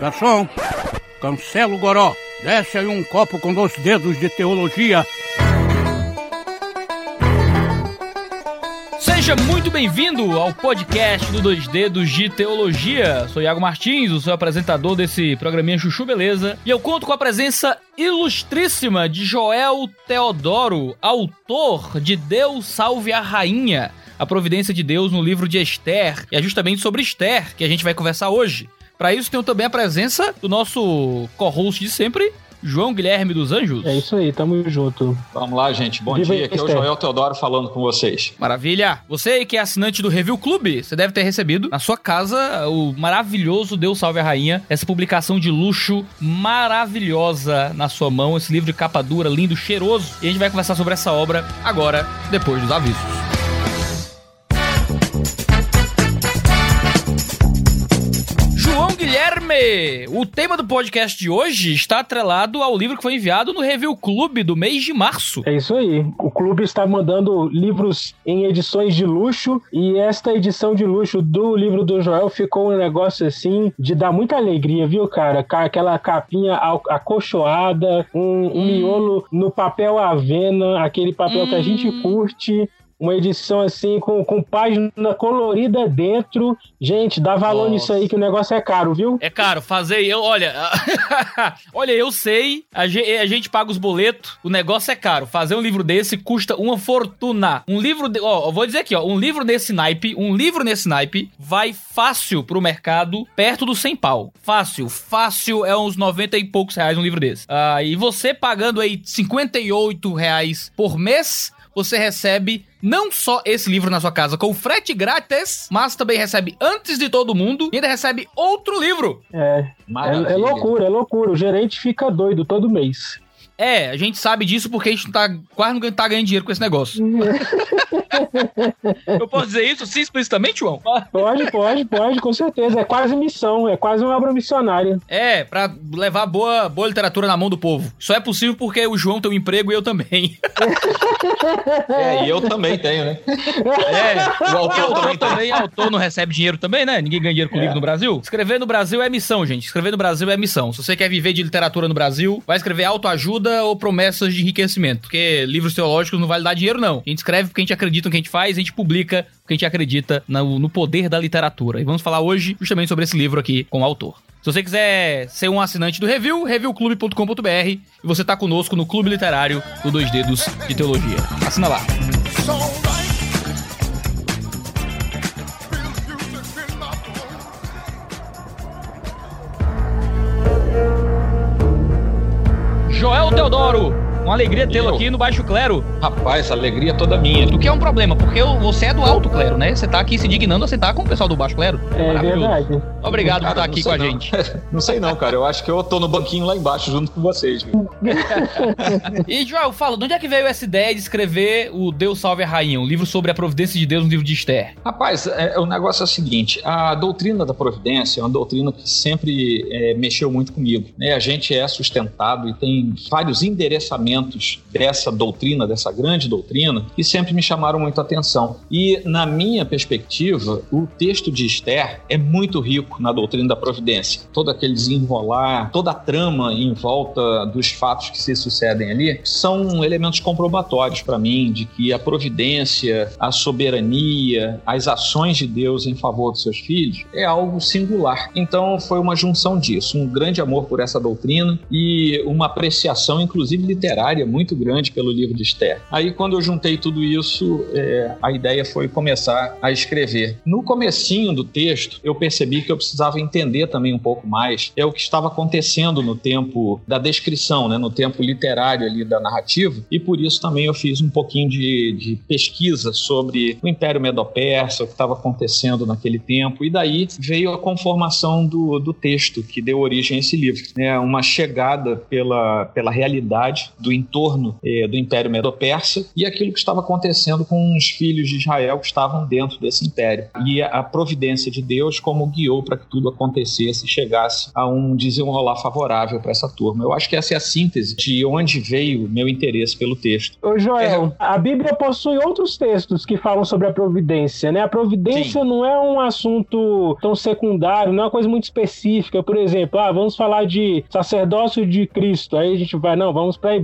Garçom, cancela o goró. Desce aí um copo com dois dedos de teologia. Seja muito bem-vindo ao podcast do Dois Dedos de Teologia. Sou Iago Martins, o seu apresentador desse programinha Chuchu Beleza. E eu conto com a presença ilustríssima de Joel Teodoro, autor de Deus Salve a Rainha, a providência de Deus no livro de Esther. E é justamente sobre Esther que a gente vai conversar hoje. Para isso, tenho também a presença do nosso co-host de sempre, João Guilherme dos Anjos. É isso aí, tamo junto. Vamos lá, gente. Bom Viva dia. Aqui é o Joel Teodoro falando com vocês. Maravilha. Você que é assinante do Review Clube, você deve ter recebido na sua casa o maravilhoso Deus Salve a Rainha, essa publicação de luxo maravilhosa na sua mão, esse livro de capa dura, lindo, cheiroso. E a gente vai conversar sobre essa obra agora, depois dos avisos. O tema do podcast de hoje está atrelado ao livro que foi enviado no Review Clube do mês de março. É isso aí. O clube está mandando livros em edições de luxo e esta edição de luxo do livro do Joel ficou um negócio assim de dar muita alegria, viu, cara? Aquela capinha acolchoada, um, um hum. miolo no papel avena, aquele papel hum. que a gente hum. curte uma edição assim com, com página colorida dentro. Gente, dá valor Nossa. nisso aí que o negócio é caro, viu? É caro, fazer eu, olha, olha, eu sei, a gente, a gente, paga os boletos, o negócio é caro. Fazer um livro desse custa uma fortuna. Um livro, de, ó, eu vou dizer aqui, ó, um livro nesse naipe, um livro nesse naipe vai fácil pro mercado, perto do 100 pau. Fácil, fácil é uns 90 e poucos reais um livro desse. Ah, e você pagando aí 58 reais por mês, você recebe não só esse livro na sua casa com frete grátis, mas também recebe antes de todo mundo e ainda recebe outro livro. É, é, é, loucura, é loucura. O gerente fica doido todo mês. É, a gente sabe disso porque a gente tá, quase não tá ganhando dinheiro com esse negócio. Eu posso dizer isso sim explicitamente, João? Pode, pode, pode, com certeza. É quase missão, é quase uma obra missionária. É, pra levar boa, boa literatura na mão do povo. Só é possível porque o João tem um emprego e eu também. É, e eu também tenho, né? É, o autor, também, também autor não recebe dinheiro também, né? Ninguém ganha dinheiro com é. livro no Brasil. Escrever no Brasil é missão, gente. Escrever no Brasil é missão. Se você quer viver de literatura no Brasil, vai escrever autoajuda ou promessas de enriquecimento. Porque livros teológicos não vale dar dinheiro, não. A gente escreve porque a gente acredita no que a gente faz, a gente publica porque a gente acredita no, no poder da literatura. E vamos falar hoje justamente sobre esse livro aqui com o autor. Se você quiser ser um assinante do Review, reviewclube.com.br e você tá conosco no Clube Literário do Dois Dedos de Teologia. Assina lá. Teodoro, uma alegria tê-lo aqui no Baixo Clero. Rapaz, alegria toda minha. O que é um problema, porque você é do Alto Clero, né? Você tá aqui se dignando a sentar com o pessoal do Baixo Clero. É verdade. Obrigado cara, por estar aqui com a não. gente. não sei não, cara. Eu acho que eu tô no banquinho lá embaixo junto com vocês. e, Joel, fala, de onde é que veio essa ideia de escrever o Deus Salve a Rainha, um livro sobre a providência de Deus, um livro de Esther? Rapaz, é, o negócio é o seguinte, a doutrina da providência é uma doutrina que sempre é, mexeu muito comigo. Né? A gente é sustentado e tem vários endereçamentos dessa dessa doutrina, dessa grande doutrina, que sempre me chamaram muito a atenção. E, na minha perspectiva, o texto de Esther é muito rico na doutrina da providência. Todo aquele desenrolar, toda a trama em volta dos fatos que se sucedem ali são elementos comprobatórios para mim de que a providência, a soberania, as ações de Deus em favor dos seus filhos é algo singular. Então, foi uma junção disso, um grande amor por essa doutrina e uma apreciação, inclusive literária, muito grande pelo livro de Esther. Aí quando eu juntei tudo isso, é, a ideia foi começar a escrever. No comecinho do texto, eu percebi que eu precisava entender também um pouco mais. É o que estava acontecendo no tempo da descrição, né, no tempo literário ali da narrativa, e por isso também eu fiz um pouquinho de, de pesquisa sobre o Império Medo-Persa, o que estava acontecendo naquele tempo, e daí veio a conformação do, do texto que deu origem a esse livro, né, uma chegada pela, pela realidade do do entorno é, do Império Medo-Persa e aquilo que estava acontecendo com os filhos de Israel que estavam dentro desse império. E a providência de Deus como guiou para que tudo acontecesse e chegasse a um desenrolar favorável para essa turma. Eu acho que essa é a síntese de onde veio meu interesse pelo texto. Ô Joel, é... a Bíblia possui outros textos que falam sobre a providência, né? A providência Sim. não é um assunto tão secundário, não é uma coisa muito específica. Por exemplo, ah, vamos falar de sacerdócio de Cristo. Aí a gente vai, não, vamos para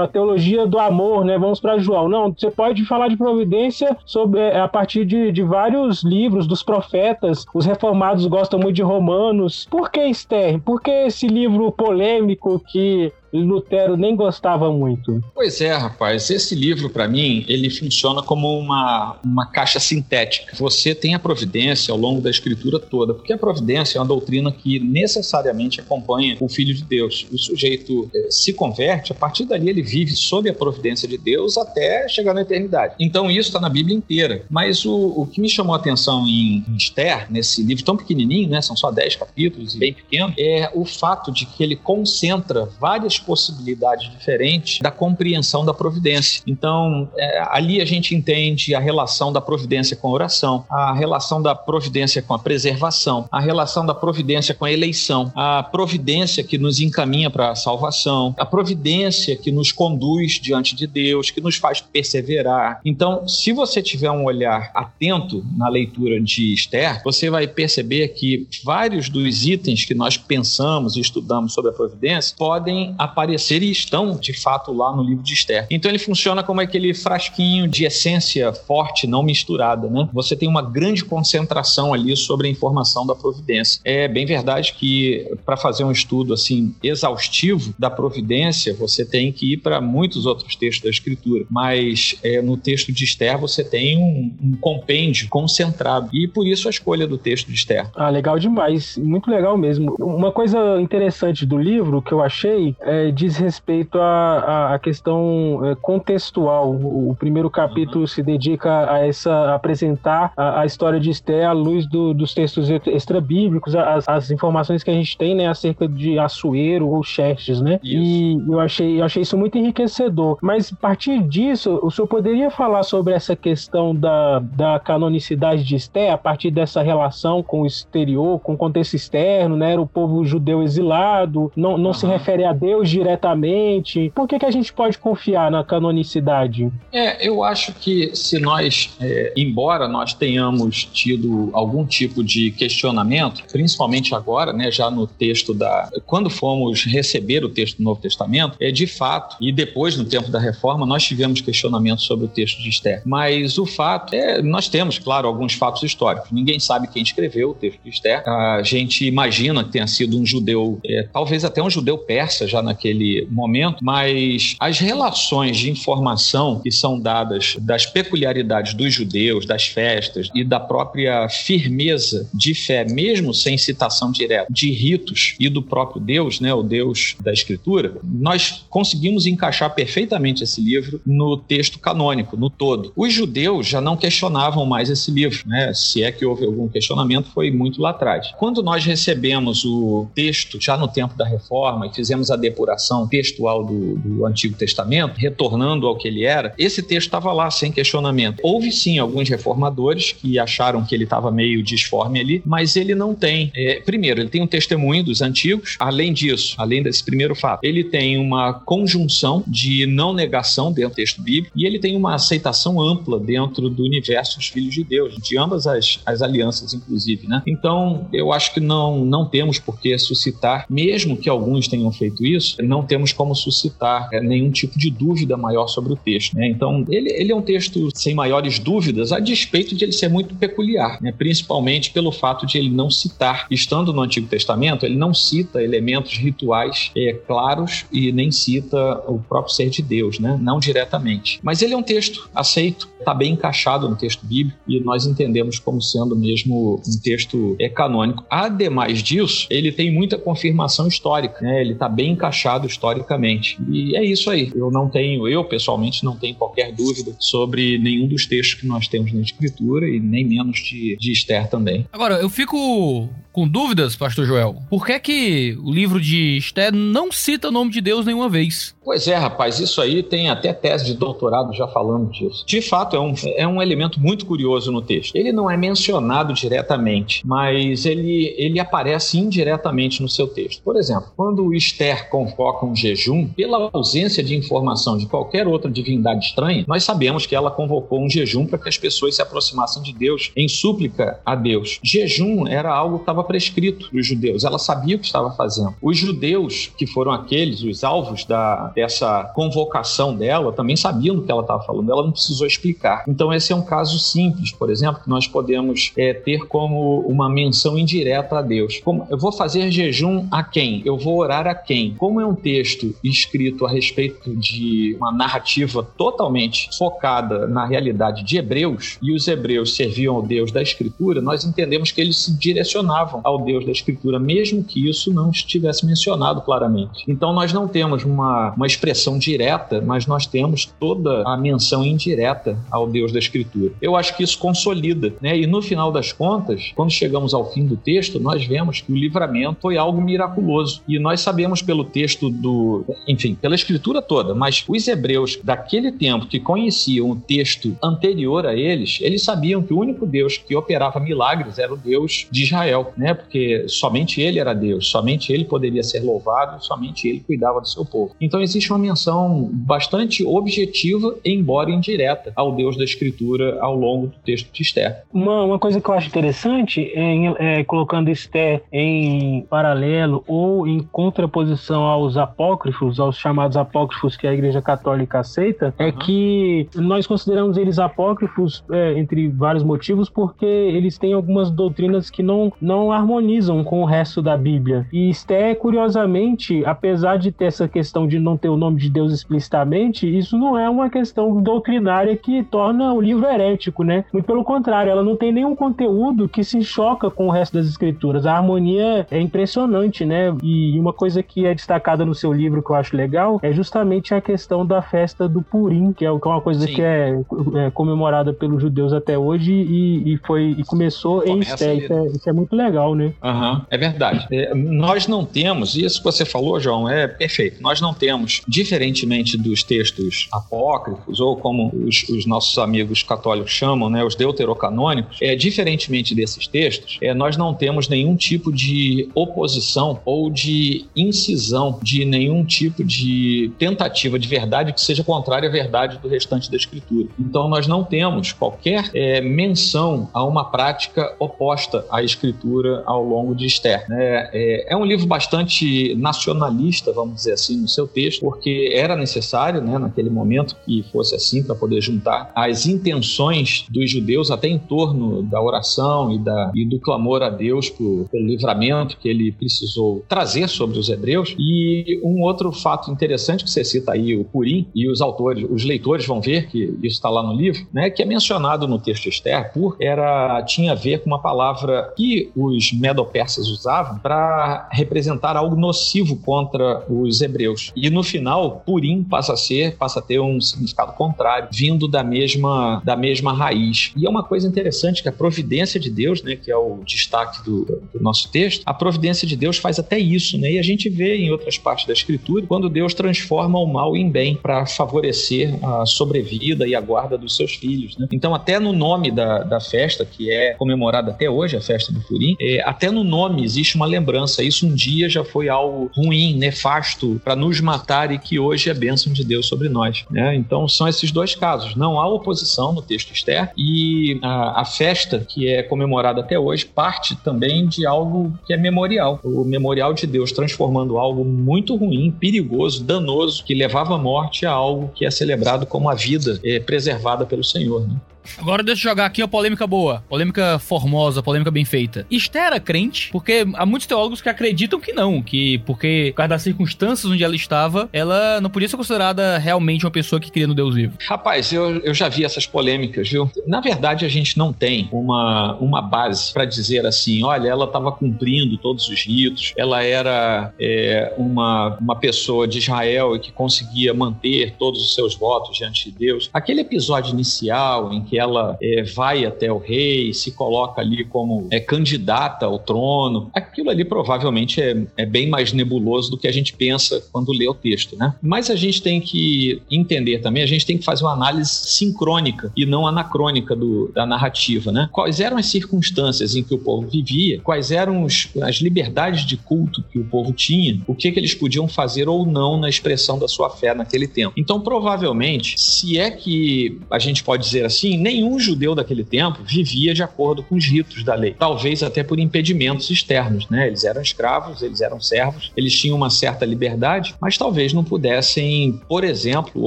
A teologia do amor, né? Vamos para João. Não, você pode falar de providência sobre, é, a partir de, de vários livros dos profetas. Os reformados gostam muito de Romanos. Por que Esther? Por que esse livro polêmico que Lutero nem gostava muito. Pois é, rapaz. Esse livro, para mim, ele funciona como uma, uma caixa sintética. Você tem a providência ao longo da escritura toda, porque a providência é uma doutrina que necessariamente acompanha o Filho de Deus. O sujeito eh, se converte, a partir dali ele vive sob a providência de Deus até chegar na eternidade. Então isso está na Bíblia inteira. Mas o, o que me chamou a atenção em, Esther, nesse livro tão pequenininho, né, são só 10 capítulos e bem pequeno, é o fato de que ele concentra várias possibilidades diferentes da compreensão da providência. Então, é, ali a gente entende a relação da providência com a oração, a relação da providência com a preservação, a relação da providência com a eleição, a providência que nos encaminha para a salvação, a providência que nos conduz diante de Deus, que nos faz perseverar. Então, se você tiver um olhar atento na leitura de Esther, você vai perceber que vários dos itens que nós pensamos e estudamos sobre a providência podem aparecer e estão de fato lá no livro de Esther. Então ele funciona como aquele frasquinho de essência forte, não misturada, né? Você tem uma grande concentração ali sobre a informação da providência. É bem verdade que para fazer um estudo assim exaustivo da providência, você tem que ir para muitos outros textos da escritura, mas é, no texto de Esther você tem um, um compêndio concentrado e por isso a escolha do texto de Esther. Ah, legal demais, muito legal mesmo. Uma coisa interessante do livro que eu achei é diz respeito à, à questão é, contextual. O primeiro capítulo uhum. se dedica a essa a apresentar a, a, história de Esté à luz do, dos textos extra-bíblicos, as, as, informações que a gente tem né, acerca de Assuero ou Xerxes, né? Isso. E eu achei, eu achei isso muito enriquecedor. Mas a partir disso, o senhor poderia falar sobre essa questão da, da canonicidade de Esté a partir dessa relação com o exterior, com o contexto externo, né? Era o povo judeu exilado, não, não uhum. se refere a Deus diretamente? Por que, que a gente pode confiar na canonicidade? É, eu acho que se nós, é, embora nós tenhamos tido algum tipo de questionamento, principalmente agora, né, já no texto da. Quando fomos receber o texto do Novo Testamento, é de fato, e depois no tempo da reforma, nós tivemos questionamentos sobre o texto de Esther. Mas o fato é, nós temos, claro, alguns fatos históricos. Ninguém sabe quem escreveu o texto de Esther. A gente imagina que tenha sido um judeu, é, talvez até um judeu persa já naquele naquele momento, mas as relações de informação que são dadas das peculiaridades dos judeus, das festas e da própria firmeza de fé, mesmo sem citação direta, de ritos e do próprio Deus, né, o Deus da Escritura, nós conseguimos encaixar perfeitamente esse livro no texto canônico, no todo. Os judeus já não questionavam mais esse livro, né? Se é que houve algum questionamento, foi muito lá atrás. Quando nós recebemos o texto já no tempo da reforma e fizemos a depuração interpretação textual do, do Antigo Testamento, retornando ao que ele era, esse texto estava lá sem questionamento. Houve sim alguns reformadores que acharam que ele estava meio disforme ali, mas ele não tem. É, primeiro, ele tem um testemunho dos antigos. Além disso, além desse primeiro fato, ele tem uma conjunção de não negação dentro do texto bíblico e ele tem uma aceitação ampla dentro do universo dos filhos de Deus, de ambas as, as alianças, inclusive. Né? Então, eu acho que não, não temos por que suscitar, mesmo que alguns tenham feito isso, não temos como suscitar é, nenhum tipo de dúvida maior sobre o texto. Né? Então, ele, ele é um texto sem maiores dúvidas, a despeito de ele ser muito peculiar, né? principalmente pelo fato de ele não citar, estando no Antigo Testamento, ele não cita elementos rituais é, claros e nem cita o próprio ser de Deus, né? não diretamente. Mas ele é um texto aceito, está bem encaixado no texto bíblico e nós entendemos como sendo mesmo um texto é, canônico. Ademais disso, ele tem muita confirmação histórica, né? ele está bem encaixado historicamente. E é isso aí. Eu não tenho, eu pessoalmente não tenho qualquer dúvida sobre nenhum dos textos que nós temos na Escritura e nem menos de, de Esther também. Agora, eu fico com dúvidas, pastor Joel. Por que que o livro de Esther não cita o nome de Deus nenhuma vez? Pois é, rapaz, isso aí tem até tese de doutorado já falando disso. De fato, é um, é um elemento muito curioso no texto. Ele não é mencionado diretamente, mas ele, ele aparece indiretamente no seu texto. Por exemplo, quando Esther convoca um jejum, pela ausência de informação de qualquer outra divindade estranha, nós sabemos que ela convocou um jejum para que as pessoas se aproximassem de Deus em súplica a Deus. Jejum era algo que estava prescrito para os judeus, ela sabia o que estava fazendo. Os judeus, que foram aqueles, os alvos da, dessa convocação dela, também sabiam do que ela estava falando, ela não precisou explicar. Então, esse é um caso simples, por exemplo, que nós podemos é, ter como uma menção indireta a Deus. Como, eu vou fazer jejum a quem? Eu vou orar a quem? Como é um texto escrito a respeito de uma narrativa totalmente focada na realidade de Hebreus, e os hebreus serviam ao Deus da Escritura, nós entendemos que eles se direcionavam ao Deus da Escritura, mesmo que isso não estivesse mencionado claramente. Então nós não temos uma, uma expressão direta, mas nós temos toda a menção indireta ao Deus da Escritura. Eu acho que isso consolida, né? E no final das contas, quando chegamos ao fim do texto, nós vemos que o livramento foi algo miraculoso. E nós sabemos pelo texto do, enfim, pela escritura toda, mas os hebreus daquele tempo que conheciam o texto anterior a eles, eles sabiam que o único Deus que operava milagres era o Deus de Israel, né? Porque somente ele era Deus, somente ele poderia ser louvado, somente ele cuidava do seu povo. Então existe uma menção bastante objetiva, embora indireta, ao Deus da Escritura ao longo do texto de Esther. Uma, uma coisa que eu acho interessante é, é colocando Esther em paralelo ou em contraposição aos apócrifos, aos chamados apócrifos que a Igreja Católica aceita, é que nós consideramos eles apócrifos é, entre vários motivos porque eles têm algumas doutrinas que não, não harmonizam com o resto da Bíblia. E Esther, curiosamente, apesar de ter essa questão de não ter o nome de Deus explicitamente, isso não é uma questão doutrinária que torna o livro herético, né? Muito pelo contrário, ela não tem nenhum conteúdo que se choca com o resto das escrituras. A harmonia é impressionante, né? E uma coisa que é destacada no seu livro que eu acho legal é justamente a questão da festa do Purim, que é uma coisa Sim. que é, é, comemorada pelos judeus até hoje e, e foi e começou Começa em Esther. Isso é, isso é, muito legal, né? Uhum, é verdade. É, nós não temos, e isso que você falou, João, é perfeito. Nós não temos, diferentemente dos textos apócrifos, ou como os, os nossos amigos católicos chamam, né, os deuterocanônicos, é, diferentemente desses textos, é, nós não temos nenhum tipo de oposição ou de incisão de nenhum tipo de tentativa de verdade que seja contrária à verdade do restante da escritura. Então nós não temos qualquer é, menção a uma prática oposta à escritura ao longo de Esther. É, é, é, um livro bastante nacionalista, vamos dizer assim, no seu texto, porque era necessário, né, naquele momento, que fosse assim para poder juntar as intenções dos judeus até em torno da oração e, da, e do clamor a Deus por, pelo livramento que ele precisou trazer sobre os hebreus. E um outro fato interessante que você cita aí, o Purim, e os autores, os leitores vão ver que isso está lá no livro, né, que é mencionado no texto Esther, por era tinha a ver com uma palavra que os medo-persas usavam para representar algo nocivo contra os hebreus. E no final, Purim passa a ser, passa a ter um significado contrário, vindo da mesma da mesma raiz. E é uma coisa interessante que a providência de Deus, né, que é o destaque do, do nosso texto, a providência de Deus faz até isso, né? E a gente vê em outras partes da escritura quando Deus transforma o mal em bem para favorecer a sobrevida e a guarda dos seus filhos, né? Então, até no nome da, da festa, que é comemorada até hoje, a festa do Purim, é, até no nome existe uma lembrança. Isso um dia já foi algo ruim, nefasto, para nos matar e que hoje é bênção de Deus sobre nós. Né? Então, são esses dois casos. Não há oposição no texto Esther e a, a festa que é comemorada até hoje parte também de algo que é memorial. O memorial de Deus transformando algo muito ruim, perigoso, danoso, que levava à morte a algo que é celebrado como a vida é, preservada pelo Senhor. Né? Agora deixa eu jogar aqui uma polêmica boa, polêmica formosa, polêmica bem feita. Esther era crente, porque há muitos teólogos que acreditam que não, que porque por causa das circunstâncias onde ela estava, ela não podia ser considerada realmente uma pessoa que cria no Deus vivo. Rapaz, eu, eu já vi essas polêmicas, viu? Na verdade, a gente não tem uma, uma base para dizer assim, olha, ela estava cumprindo todos os ritos, ela era é, uma, uma pessoa de Israel e que conseguia manter todos os seus votos diante de Deus. Aquele episódio inicial em que ela é, vai até o rei, se coloca ali como é, candidata ao trono, aquilo ali provavelmente é, é bem mais nebuloso do que a gente pensa quando lê o texto, né? Mas a gente tem que entender também, a gente tem que fazer uma análise sincrônica e não anacrônica do, da narrativa, né? Quais eram as circunstâncias em que o povo vivia, quais eram os, as liberdades de culto que o povo tinha, o que, que eles podiam fazer ou não na expressão da sua fé naquele tempo. Então, provavelmente, se é que a gente pode dizer assim, nenhum judeu daquele tempo vivia de acordo com os ritos da lei, talvez até por impedimentos externos, né? Eles eram escravos, eles eram servos, eles tinham uma certa liberdade, mas talvez não pudessem, por exemplo,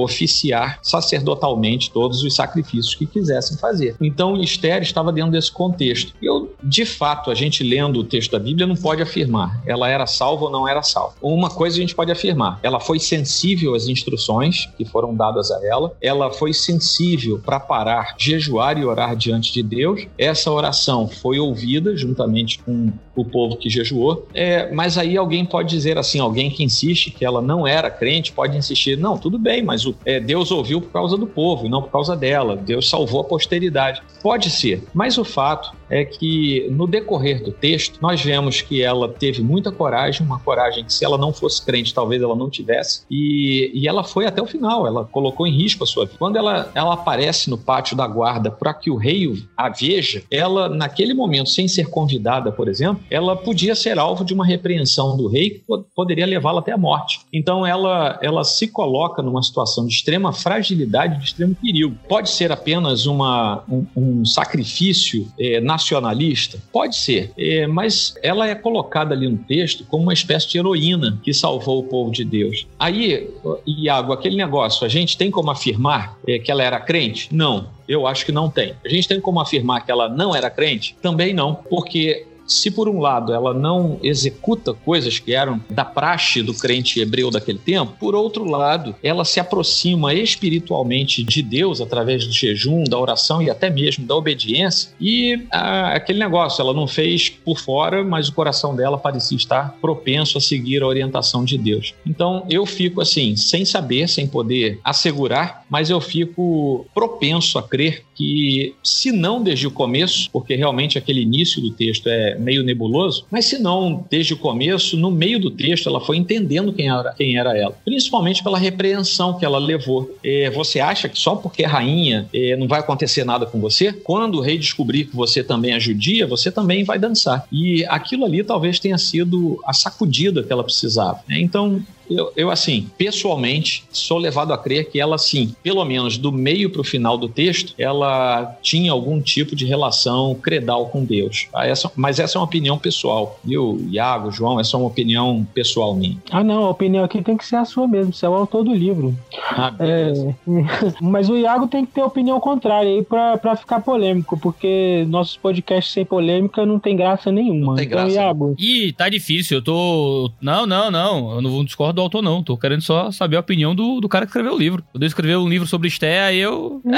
oficiar sacerdotalmente todos os sacrifícios que quisessem fazer. Então, Esther estava dentro desse contexto. Eu, de fato, a gente lendo o texto da Bíblia não pode afirmar ela era salva ou não era salva. Uma coisa a gente pode afirmar, ela foi sensível às instruções que foram dadas a ela, ela foi sensível para parar, jejuar e orar diante de Deus. Essa oração foi ouvida juntamente com o povo que jejuou. É, mas aí alguém pode dizer assim, alguém que insiste que ela não era crente pode insistir, não, tudo bem, mas o, é, Deus ouviu por causa do povo e não por causa dela. Deus salvou a posteridade. Pode ser, mas o fato é que no decorrer do texto nós vemos que ela teve muita coragem, uma coragem que se ela não fosse crente talvez ela não tivesse e, e ela foi até o final, ela colocou em risco a sua vida. Quando ela, ela aparece no pátio da guarda para que o rei a veja, ela naquele momento sem ser convidada, por exemplo, ela podia ser alvo de uma repreensão do rei que poderia levá-la até a morte. Então ela ela se coloca numa situação de extrema fragilidade, de extremo perigo. Pode ser apenas uma, um, um sacrifício é, nacionalista? Pode ser, é, mas ela é colocada ali no texto como uma espécie de heroína que salvou o povo de Deus. Aí, Iago, aquele negócio, a gente tem como afirmar é, que ela era crente? Não. Eu acho que não tem. A gente tem como afirmar que ela não era crente? Também não, porque se por um lado ela não executa coisas que eram da praxe do crente hebreu daquele tempo, por outro lado, ela se aproxima espiritualmente de Deus através do jejum, da oração e até mesmo da obediência. E ah, aquele negócio, ela não fez por fora, mas o coração dela parecia estar propenso a seguir a orientação de Deus. Então eu fico assim, sem saber, sem poder assegurar, mas eu fico propenso a crer que, se não desde o começo, porque realmente aquele início do texto é meio nebuloso, mas se não, desde o começo, no meio do texto, ela foi entendendo quem era, quem era ela, principalmente pela repreensão que ela levou. É, você acha que só porque é rainha é, não vai acontecer nada com você? Quando o rei descobrir que você também é judia, você também vai dançar. E aquilo ali talvez tenha sido a sacudida que ela precisava. Né? Então, eu, eu, assim, pessoalmente, sou levado a crer que ela, sim, pelo menos do meio para o final do texto, ela tinha algum tipo de relação credal com Deus. Tá? Essa, mas essa é uma opinião pessoal. Viu, Iago, João, essa é uma opinião pessoal minha. Ah, não, a opinião aqui tem que ser a sua mesmo, você é o autor do livro. Ah, é, mas o Iago tem que ter opinião contrária aí para ficar polêmico, porque nossos podcasts sem polêmica não tem graça nenhuma. Não tem então, graça. Iago. Ih, tá difícil, eu tô. Não, não, não, eu não discordo do autor, não. Tô querendo só saber a opinião do, do cara que escreveu o livro. Quando eu escrever um livro sobre Esté, aí eu.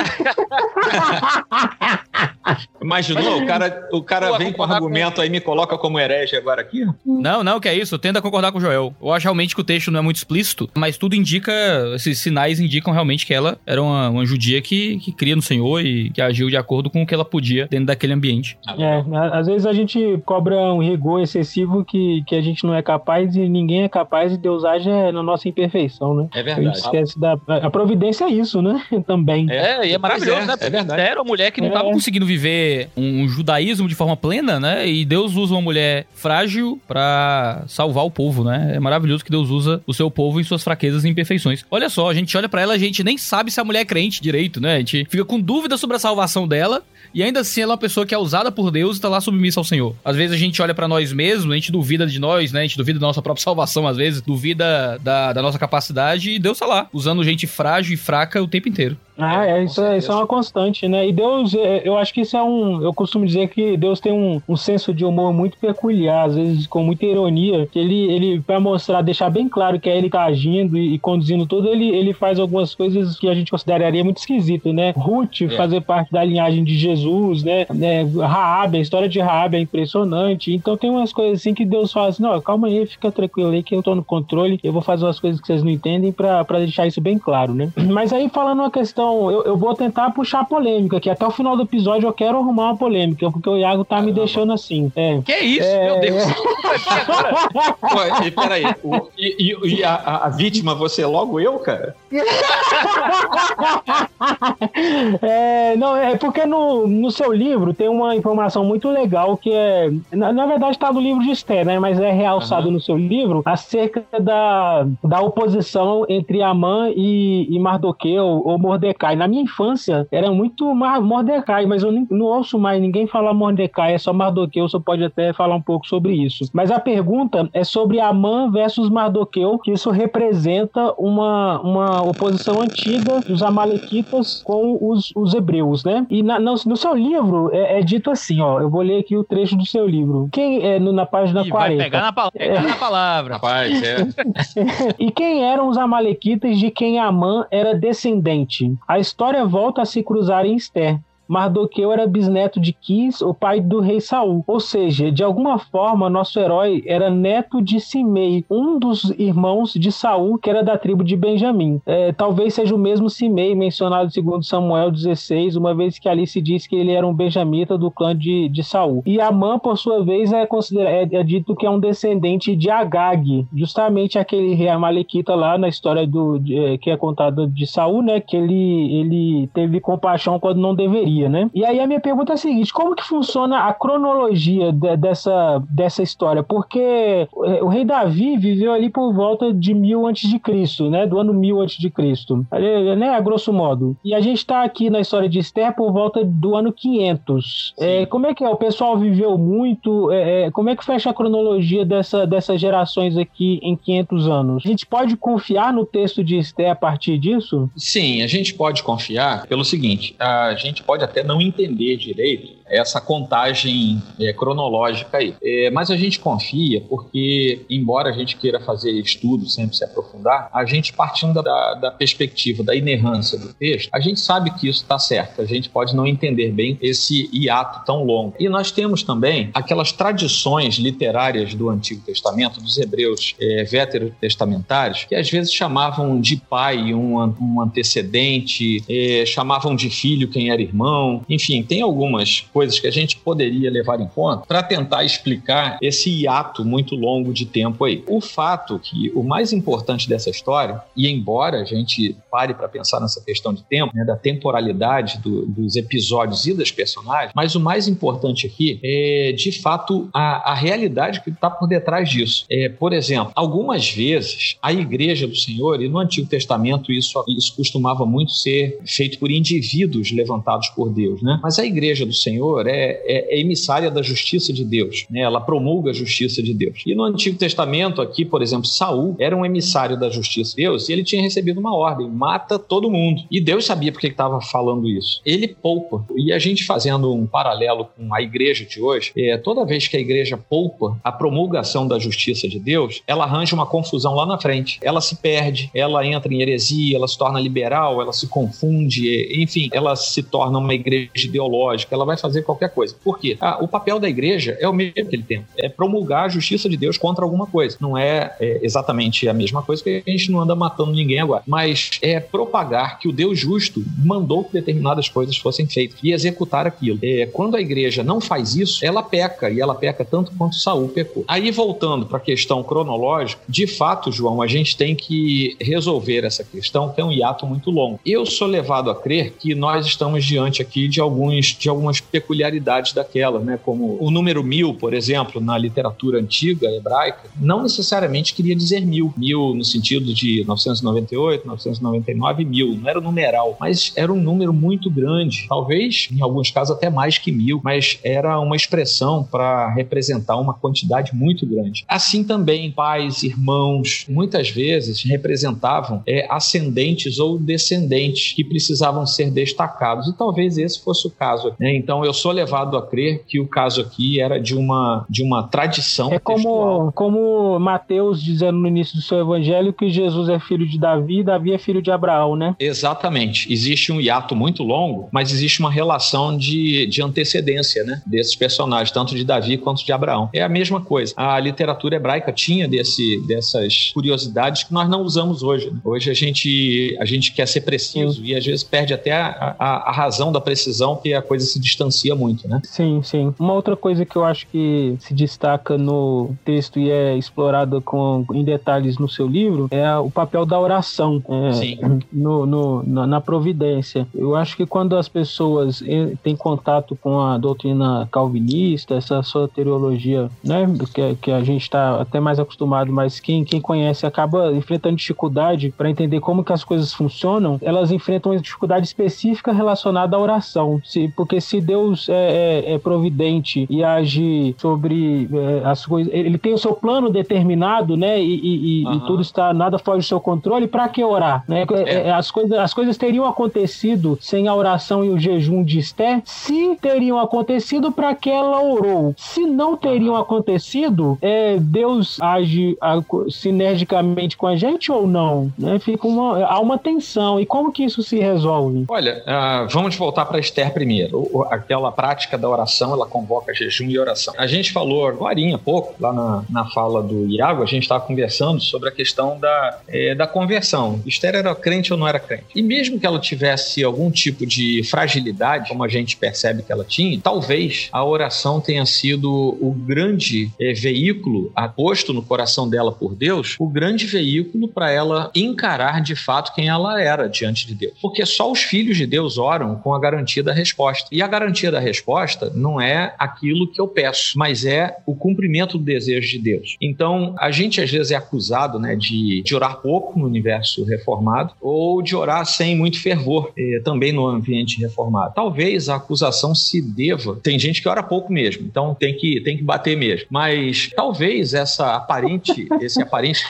Imaginou? O cara, o cara vem com argumento com... aí me coloca como herege agora aqui? Não, não, que é isso. Tenta concordar com o Joel. Eu acho realmente que o texto não é muito explícito, mas tudo indica, esses sinais indicam realmente que ela era uma, uma judia que, que cria no Senhor e que agiu de acordo com o que ela podia dentro daquele ambiente. É, às vezes a gente cobra um rigor excessivo que, que a gente não é capaz e ninguém é capaz e Deus age é na nossa imperfeição, né? É verdade. A gente esquece da. A providência é isso, né? Também. É, e é maravilhoso, é, né? É verdade. Era uma mulher que não estava é. conseguindo viver um, um, judaísmo de forma plena, né? E Deus usa uma mulher frágil para salvar o povo, né? É maravilhoso que Deus usa o seu povo em suas fraquezas e imperfeições. Olha só, a gente olha para ela, a gente nem sabe se a mulher é crente direito, né? A gente fica com dúvida sobre a salvação dela e ainda assim ela é uma pessoa que é usada por Deus e tá lá submissa ao Senhor. Às vezes a gente olha para nós mesmos, a gente duvida de nós, né? A gente duvida da nossa própria salvação, às vezes, duvida da, da, da nossa capacidade e Deus tá lá, usando gente frágil e fraca o tempo inteiro. Ah, é, isso, é, isso é uma constante, né? E Deus, é, eu acho que isso é um. Eu costumo dizer que Deus tem um, um senso de humor muito peculiar, às vezes com muita ironia, que ele, ele para mostrar, deixar bem claro que é ele tá agindo e, e, conduzindo tudo, ele, ele faz algumas coisas que a gente consideraria muito esquisito, né? Ruth é. fazer parte da linhagem de Jesus, né? É, Raab, a história de Raab é impressionante. Então tem umas coisas assim que Deus fala assim: não, calma aí, fica tranquilo aí que eu tô no controle, eu vou fazer umas coisas que vocês não entendem para deixar isso bem claro, né? Mas aí falando uma questão eu, eu vou tentar puxar polêmica, que até o final do episódio eu quero arrumar uma polêmica, porque o Iago tá me deixando assim. É. Que isso, é... meu Deus? Pô, peraí, o, e, e, e a, a, vítima, você logo eu, cara? é, não, é porque no, no seu livro tem uma informação muito legal que é. Na, na verdade, tá no livro de Esther, né? Mas é realçado uhum. no seu livro acerca da, da oposição entre Amã e, e Mardoqueu ou Mordecai Mordecai. Na minha infância, era muito Mordecai, mas eu não ouço mais ninguém falar Mordecai, é só Mardoqueu, você pode até falar um pouco sobre isso. Mas a pergunta é sobre Amã versus Mardoqueu, que isso representa uma, uma oposição antiga dos amalequitas com os, os hebreus, né? E na, no, no, seu livro é, é, dito assim, ó, eu vou ler aqui o trecho do seu livro. Quem é no, na página Ih, 40. Vai pegar na, pegar é. na palavra. Rapaz, é. e quem eram os amalequitas de quem Amã era descendente? A história volta a se cruzar em Esther, Mardoqueu era bisneto de Quis, o pai do rei Saul. Ou seja, de alguma forma, nosso herói era neto de Simei, um dos irmãos de Saul, que era da tribo de Benjamim. É, talvez seja o mesmo Simei mencionado segundo Samuel 16, uma vez que ali se diz que ele era um benjamita do clã de, de Saul. E Amã, por sua vez, é, é, é dito que é um descendente de Agag, justamente aquele rei amalequita lá na história do, de, é, que é contada de Saul, né? Que ele, ele teve compaixão quando não deveria né? E aí a minha pergunta é a seguinte: como que funciona a cronologia de, dessa, dessa história? Porque é, o rei Davi viveu ali por volta de mil antes de Cristo, né? Do ano mil antes de Cristo, né? A grosso modo. E a gente está aqui na história de Esther por volta do ano 500. É, como é que é? O pessoal viveu muito? É, é, como é que fecha a cronologia dessa, dessas gerações aqui em 500 anos? A gente pode confiar no texto de Esther a partir disso? Sim, a gente pode confiar pelo seguinte: a gente pode até não entender direito essa contagem é, cronológica aí. É, mas a gente confia porque, embora a gente queira fazer estudos, sempre se aprofundar, a gente partindo da, da perspectiva da inerrância do texto, a gente sabe que isso está certo. A gente pode não entender bem esse hiato tão longo. E nós temos também aquelas tradições literárias do Antigo Testamento, dos hebreus é, veterotestamentários, que às vezes chamavam de pai um, um antecedente, é, chamavam de filho quem era irmão. Enfim, tem algumas coisas coisas que a gente poderia levar em conta para tentar explicar esse hiato muito longo de tempo aí. O fato que o mais importante dessa história, e embora a gente pare para pensar nessa questão de tempo, né, da temporalidade do, dos episódios e das personagens, mas o mais importante aqui é, de fato, a, a realidade que está por detrás disso. É, por exemplo, algumas vezes a igreja do Senhor, e no Antigo Testamento isso, isso costumava muito ser feito por indivíduos levantados por Deus, né? Mas a igreja do Senhor Senhor é, é, é, emissária da justiça de Deus, né? ela promulga a justiça de Deus. E no Antigo Testamento, aqui, por exemplo, Saul era um emissário da justiça de Deus e ele tinha recebido uma ordem: mata todo mundo. E Deus sabia por que estava falando isso. Ele poupa. E a gente fazendo um paralelo com a igreja de hoje, é, toda vez que a igreja poupa a promulgação da justiça de Deus, ela arranja uma confusão lá na frente. Ela se perde, ela entra em heresia, ela se torna liberal, ela se confunde, enfim, ela se torna uma igreja ideológica, ela vai fazer fazer qualquer coisa. Por quê? Ah, o papel da igreja é o mesmo que ele tem, é promulgar a justiça de Deus contra alguma coisa. Não é, é exatamente a mesma coisa que a gente não anda matando ninguém agora, mas é propagar que o Deus justo mandou que determinadas coisas fossem feitas e executar aquilo. É, quando a igreja não faz isso, ela peca e ela peca tanto quanto Saul pecou. Aí voltando para a questão cronológica, de fato, João, a gente tem que resolver essa questão que é um hiato muito longo. Eu sou levado a crer que nós estamos diante aqui de alguns de algumas peculiaridades peculiaridades daquela, né? Como o número mil, por exemplo, na literatura antiga hebraica, não necessariamente queria dizer mil. Mil no sentido de 998, 999 mil. Não era numeral, mas era um número muito grande. Talvez, em alguns casos, até mais que mil, mas era uma expressão para representar uma quantidade muito grande. Assim também, pais, irmãos, muitas vezes representavam é, ascendentes ou descendentes que precisavam ser destacados. E talvez esse fosse o caso. Né? Então, eu sou levado a crer que o caso aqui era de uma, de uma tradição. É como, como Mateus dizendo no início do seu evangelho que Jesus é filho de Davi e Davi é filho de Abraão, né? Exatamente. Existe um hiato muito longo, mas existe uma relação de, de antecedência né, desses personagens, tanto de Davi quanto de Abraão. É a mesma coisa. A literatura hebraica tinha desse, dessas curiosidades que nós não usamos hoje. Né? Hoje a gente, a gente quer ser preciso sim. e às vezes perde até a, a, a, razão da precisão, porque a coisa se distancia muito, né? Sim, sim. Uma outra coisa que eu acho que se destaca no texto e é explorada com, em detalhes no seu livro é o papel da oração é, no, no na, na, providência. Eu acho que quando as pessoas têm contato com a doutrina calvinista, essa soteriologia, né, que, que a gente está até mais acostumado, mas quem, quem conhece acaba enfrentando dificuldade para entender como que as coisas funcionam, elas enfrentam uma dificuldade específica relacionada à oração. Se, porque se Deus é, é, é providente e age sobre é, as coisas, ele tem o seu plano determinado, né, e, e, uhum. e tudo está, nada foge do seu controle, para que orar? Né? É. é. As, coisas, as coisas teriam acontecido sem a oração e o jejum de Esther, se teriam acontecido para que ela orou. Se não teriam acontecido, é, Deus age sinergicamente com a gente ou não? Né? Fica uma, há uma tensão. E como que isso se resolve? Olha, uh, vamos voltar para Esther primeiro. O, aquela prática da oração, ela convoca jejum e oração. A gente falou agora há pouco, lá na, na fala do Iago, a gente estava conversando sobre a questão da, é, da conversão. Esther era crente ou não era crente? E mesmo que ela tivesse algum tipo de fragilidade, como a gente percebe que ela tinha, talvez a oração tenha sido o grande é, veículo aposto no coração dela por Deus, o grande veículo para ela encarar de fato quem ela era diante de Deus. Porque só os filhos de Deus oram com a garantia da resposta. E a garantia da resposta não é aquilo que eu peço, mas é o cumprimento do desejo de Deus. Então, a gente às vezes é acusado né, de, de orar pouco no universo reformado ou de orar sem muito fervor eh, também no ambiente reformado. Talvez a acusação se deva. Tem gente que ora pouco mesmo, então tem que, tem que bater mesmo. Mas talvez essa aparente, esse aparente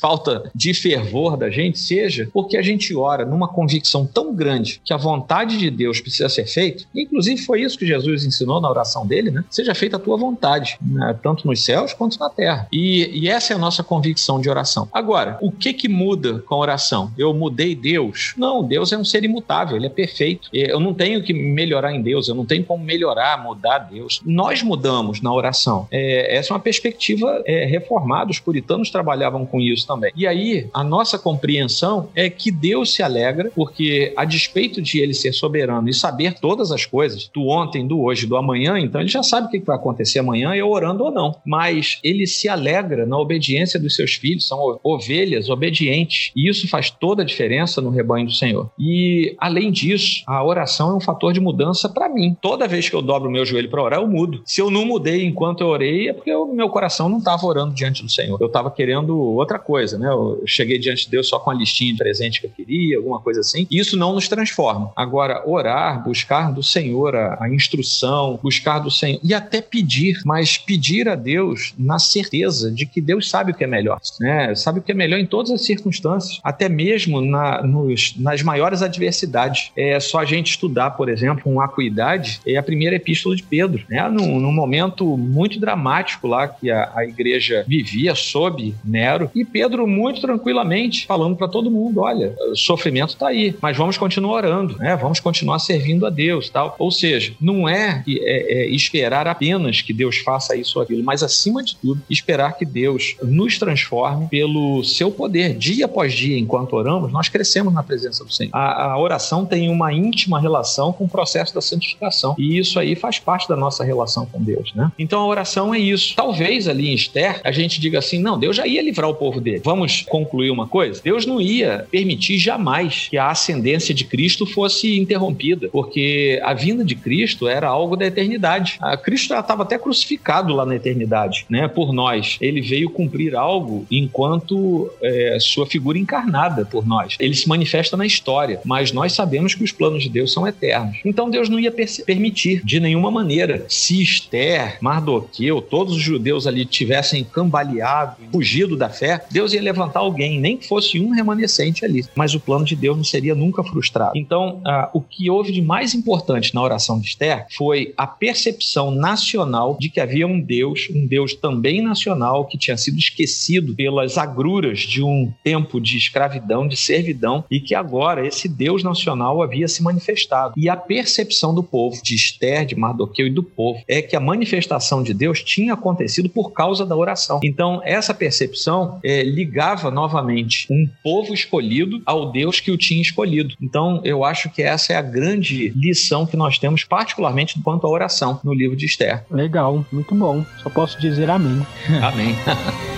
falta de fervor da gente seja porque a gente ora numa convicção tão grande que a vontade de Deus precisa ser feita. Inclusive foi isso que Jesus ensinou na oração dele, né? Seja feita a tua vontade, né? tanto nos céus quanto na terra. E, e essa é a nossa convicção de oração. Agora, o que que muda com a oração? Eu mudei Deus? Não, Deus é um ser imutável, ele é perfeito. Eu não tenho que melhorar em Deus, eu não tenho como melhorar, mudar Deus. Nós mudamos na oração. É, essa é uma perspectiva é, reformada, os puritanos trabalhavam com isso também. E aí, a nossa compreensão é que Deus se alegra, porque a despeito de ele ser soberano e saber todas as coisas, do ontem, do hoje, do amanhã, então ele já sabe o que vai acontecer amanhã, eu orando ou não. Mas ele se alegra na obediência dos seus filhos, são ovelhas obedientes. E isso faz toda a diferença no rebanho do Senhor. E, além disso, a oração é um fator de mudança para mim. Toda vez que eu dobro o meu joelho para orar, eu mudo. Se eu não mudei enquanto eu orei, é porque o meu coração não estava orando diante do Senhor. Eu estava querendo outra coisa, né? Eu cheguei diante de Deus só com a listinha de presente que eu queria, alguma coisa assim. Isso não nos transforma. Agora, orar, buscar do Senhor a, a instrução, buscar do Senhor e até pedir, mas pedir a Deus na certeza de que Deus sabe o que é melhor, né? Sabe o que é melhor em todas as circunstâncias, até mesmo na, nos, nas maiores adversidades. É só a gente estudar, por exemplo, com acuidade, é a primeira epístola de Pedro, né? Num, num momento muito dramático lá que a, a igreja vivia sob Nero e Pedro muito tranquilamente falando para todo mundo, olha, o sofrimento está aí, mas vamos continuar orando, né? Vamos continuar servindo a Deus, tal. Ou seja, não é, é, é esperar apenas que Deus faça isso ou aquilo, mas acima de tudo esperar que Deus nos transforme pelo seu poder dia após dia, enquanto oramos, nós crescemos na presença do Senhor. A, a oração tem uma íntima relação com o processo da santificação e isso aí faz parte da nossa relação com Deus, né? Então a oração é isso. Talvez ali em Esther a gente diga assim, não, Deus já ia livrar o povo dele. Vamos concluir uma coisa? Deus não ia permitir jamais que a ascendência de Cristo fosse interrompida, porque a vinda de Cristo Cristo era algo da eternidade. A Cristo estava até crucificado lá na eternidade, né? Por nós. Ele veio cumprir algo enquanto é, sua figura encarnada por nós. Ele se manifesta na história, mas nós sabemos que os planos de Deus são eternos. Então Deus não ia permitir de nenhuma maneira se Esther, Mardoqueu, todos os judeus ali tivessem cambaleado, fugido da fé, Deus ia levantar alguém, nem que fosse um remanescente ali. Mas o plano de Deus não seria nunca frustrado. Então, ah, o que houve de mais importante na oração de Esther foi a percepção nacional de que havia um Deus, um Deus também nacional, que tinha sido esquecido pelas agruras de um tempo de escravidão, de servidão, e que agora esse Deus nacional havia se manifestado. E a percepção do povo, de Esther, de Mardoqueu e do povo, é que a manifestação de Deus tinha acontecido por causa da oração. Então, essa percepção é, ligava novamente um povo escolhido ao Deus que o tinha escolhido. Então, eu acho que essa é a grande lição que nós temos, particularmente quanto à oração no livro de Esther. Legal, muito bom. Só posso dizer amém. Amém.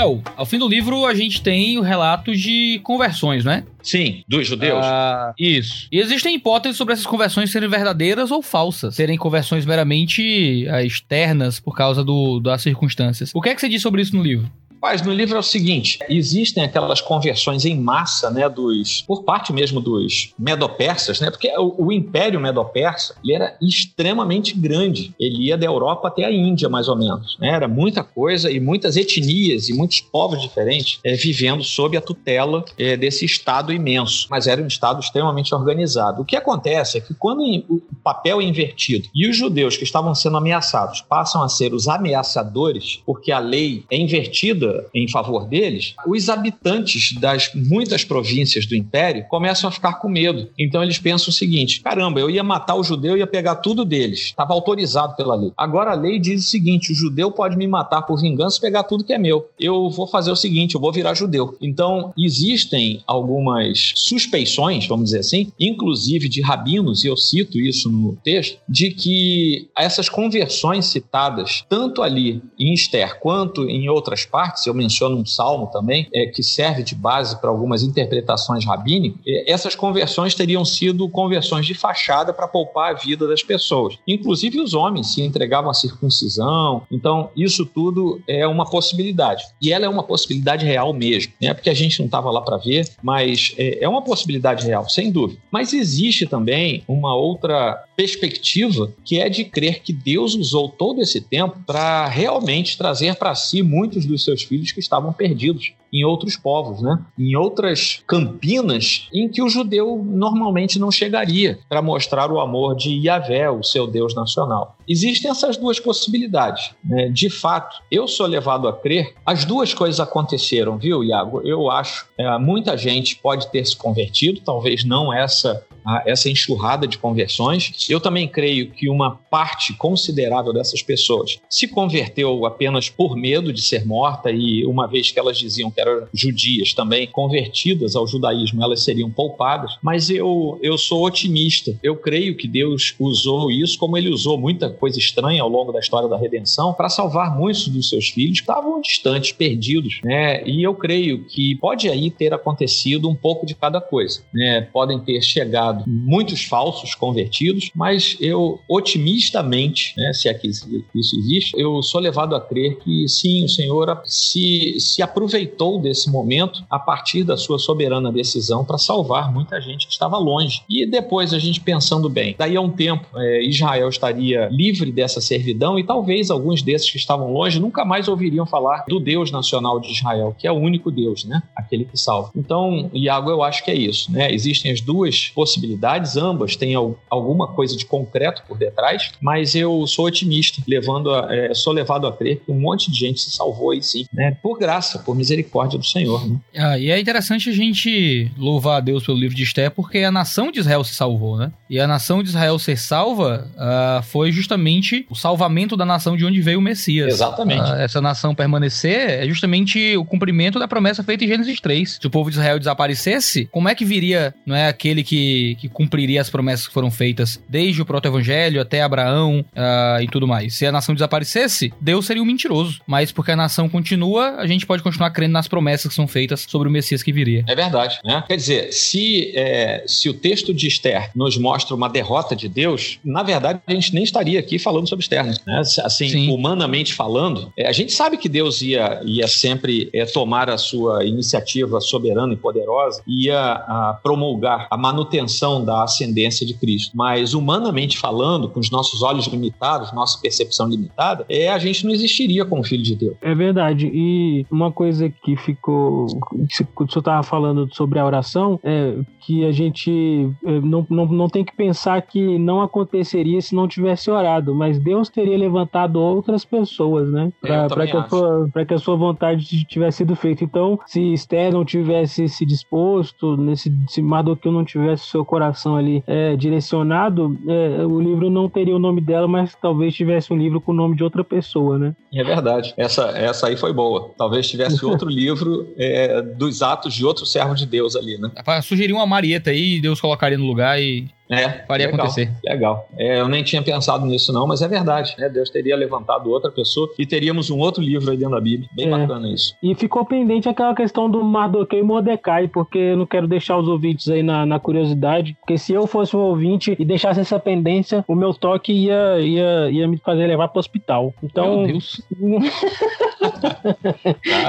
Joel, ao fim do livro a gente tem o relato de conversões, né? Sim, dos judeus. Ah, isso. E existem hipóteses sobre essas conversões serem verdadeiras ou falsas, serem conversões meramente ah, externas por causa do, das circunstâncias. O que é que você diz sobre isso no livro? Mas no livro é o seguinte: existem aquelas conversões em massa, né, dos por parte mesmo dos medopersas, né? Porque o, o Império Medo-Persa ele era extremamente grande. Ele ia da Europa até a Índia, mais ou menos. Né? Era muita coisa e muitas etnias e muitos povos diferentes é, vivendo sob a tutela é, desse Estado imenso. Mas era um Estado extremamente organizado. O que acontece é que quando o papel é invertido e os judeus que estavam sendo ameaçados passam a ser os ameaçadores, porque a lei é invertida em favor deles, os habitantes das muitas províncias do império começam a ficar com medo. Então eles pensam o seguinte: caramba, eu ia matar o judeu ia pegar tudo deles. Estava autorizado pela lei. Agora a lei diz o seguinte: o judeu pode me matar por vingança e pegar tudo que é meu. Eu vou fazer o seguinte: eu vou virar judeu. Então existem algumas suspeições, vamos dizer assim, inclusive de rabinos, e eu cito isso no texto, de que essas conversões citadas, tanto ali em Esther quanto em outras partes, eu menciono um salmo também, é, que serve de base para algumas interpretações rabínicas, é, essas conversões teriam sido conversões de fachada para poupar a vida das pessoas. Inclusive os homens se entregavam à circuncisão, então isso tudo é uma possibilidade. E ela é uma possibilidade real mesmo, né? porque a gente não estava lá para ver, mas é, é uma possibilidade real, sem dúvida. Mas existe também uma outra perspectiva que é de crer que Deus usou todo esse tempo para realmente trazer para si muitos dos seus filhos que estavam perdidos em outros povos, né? em outras campinas em que o judeu normalmente não chegaria para mostrar o amor de Yahvé, o seu Deus nacional. Existem essas duas possibilidades. Né? De fato, eu sou levado a crer, as duas coisas aconteceram, viu, Iago? Eu acho. É, muita gente pode ter se convertido, talvez não essa essa enxurrada de conversões. Eu também creio que uma parte considerável dessas pessoas se converteu apenas por medo de ser morta e uma vez que elas diziam que eram judias também convertidas ao judaísmo, elas seriam poupadas. Mas eu, eu sou otimista. Eu creio que Deus usou isso como ele usou muita coisa estranha ao longo da história da redenção para salvar muitos dos seus filhos que estavam distantes, perdidos, né? E eu creio que pode aí ter acontecido um pouco de cada coisa, né? Podem ter chegado muitos falsos convertidos, mas eu otimistamente, né, se é que isso existe, eu sou levado a crer que sim, o Senhor se, se aproveitou desse momento a partir da sua soberana decisão para salvar muita gente que estava longe. E depois a gente pensando bem, daí a um tempo é, Israel estaria livre dessa servidão e talvez alguns desses que estavam longe nunca mais ouviriam falar do Deus nacional de Israel, que é o único Deus, né? Aquele que salva. Então, Iago, eu acho que é isso, né? Existem as duas possibilidades possibilidades, ambas têm alguma coisa de concreto por detrás, mas eu sou otimista, levando a, é, sou levado a crer que um monte de gente se salvou aí sim, né? Por graça, por misericórdia do Senhor, né? Ah, e é interessante a gente louvar a Deus pelo livro de Esté, porque a nação de Israel se salvou, né? E a nação de Israel ser salva ah, foi justamente o salvamento da nação de onde veio o Messias. Exatamente. Ah, essa nação permanecer é justamente o cumprimento da promessa feita em Gênesis 3. Se o povo de Israel desaparecesse, como é que viria, não é, aquele que que, que cumpriria as promessas que foram feitas desde o proto-evangelho até Abraão uh, e tudo mais. Se a nação desaparecesse, Deus seria um mentiroso. Mas porque a nação continua, a gente pode continuar crendo nas promessas que são feitas sobre o Messias que viria. É verdade, né? Quer dizer, se, é, se o texto de Esther nos mostra uma derrota de Deus, na verdade a gente nem estaria aqui falando sobre Esther, né? Assim, Sim. humanamente falando, é, a gente sabe que Deus ia, ia sempre é, tomar a sua iniciativa soberana e poderosa, ia a, promulgar a manutenção da ascendência de Cristo. Mas humanamente falando, com os nossos olhos limitados, nossa percepção limitada, é a gente não existiria como filho de Deus. É verdade. E uma coisa que ficou, que o senhor estava falando sobre a oração, é que a gente é, não, não, não tem que pensar que não aconteceria se não tivesse orado, mas Deus teria levantado outras pessoas, né? Para que, que, a sua vontade tivesse sido feita. Então, se Esther não tivesse se disposto, nesse, se Mardoqueu não tivesse seu coração ali é, direcionado, é, o livro não teria o nome dela, mas talvez tivesse um livro com o nome de outra pessoa, né? É verdade. Essa, essa aí foi boa. Talvez tivesse outro livro é, dos atos de outro servo de Deus ali, né? Sugerir uma Marieta aí, Deus colocaria no lugar e é, faria legal, acontecer. Legal. É, eu nem tinha pensado nisso, não, mas é verdade. Né? Deus teria levantado outra pessoa e teríamos um outro livro aí dentro da Bíblia. Bem é. bacana isso. E ficou pendente aquela questão do Mardoqueu e Mordecai, porque eu não quero deixar os ouvintes aí na, na curiosidade. Porque se eu fosse um ouvinte e deixasse essa pendência, o meu toque ia, ia, ia me fazer levar para o hospital. Então. Meu Deus.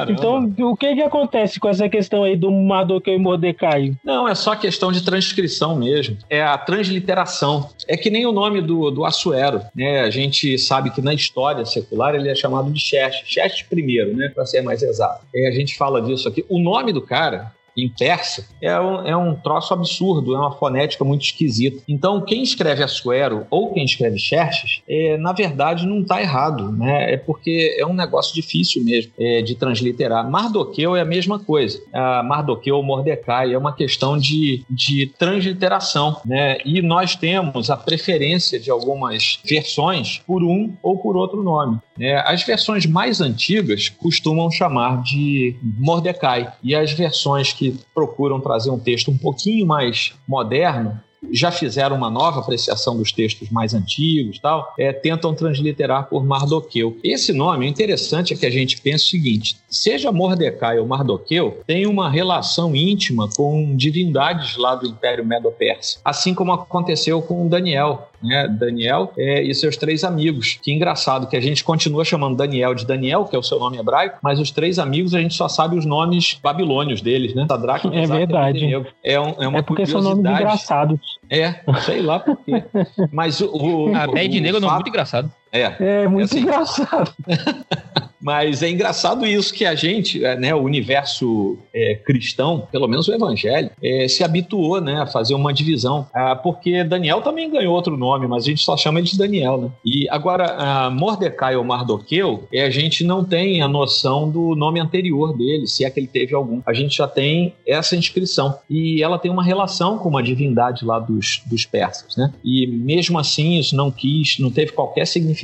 então, o que que acontece com essa questão aí do Mardoqueu e Mordecai? Não, é só questão de transcrição mesmo. É a transliteração. É que nem o nome do, do Assuero, né? A gente sabe que na história secular ele é chamado de Xerxes, Xerxes I, né? Para ser mais exato. E a gente fala disso aqui. O nome do cara em persa, é um, é um troço absurdo, é uma fonética muito esquisita. Então, quem escreve Assuero ou quem escreve Xerxes, é, na verdade, não está errado, né? É porque é um negócio difícil mesmo é, de transliterar. Mardoqueu é a mesma coisa. A Mardoqueu ou Mordecai é uma questão de, de transliteração, né? E nós temos a preferência de algumas versões por um ou por outro nome. Né? As versões mais antigas costumam chamar de Mordecai e as versões que procuram trazer um texto um pouquinho mais moderno já fizeram uma nova apreciação dos textos mais antigos tal, é, tentam transliterar por Mardoqueu. Esse nome, o interessante é que a gente pensa o seguinte, seja Mordecai ou Mardoqueu, tem uma relação íntima com divindades lá do Império Medo-Persa, assim como aconteceu com Daniel né? Daniel é, e seus três amigos. Que engraçado que a gente continua chamando Daniel de Daniel, que é o seu nome hebraico, mas os três amigos a gente só sabe os nomes babilônios deles, né? Sadraque, é verdade. É, um, é uma é porque são nomes engraçados. É, sei lá por quê. Mas o. o a Pé de Negro é um nome muito engraçado. É, é muito assim. engraçado. Mas é engraçado isso que a gente, é, né, o universo é, cristão, pelo menos o evangelho, é, se habituou né, a fazer uma divisão. Ah, porque Daniel também ganhou outro nome, mas a gente só chama ele de Daniel. Né? E agora, Mordecai ou Mardoqueu, é, a gente não tem a noção do nome anterior dele, se é que ele teve algum. A gente já tem essa inscrição. E ela tem uma relação com uma divindade lá dos, dos persas. Né? E mesmo assim, isso não quis, não teve qualquer significado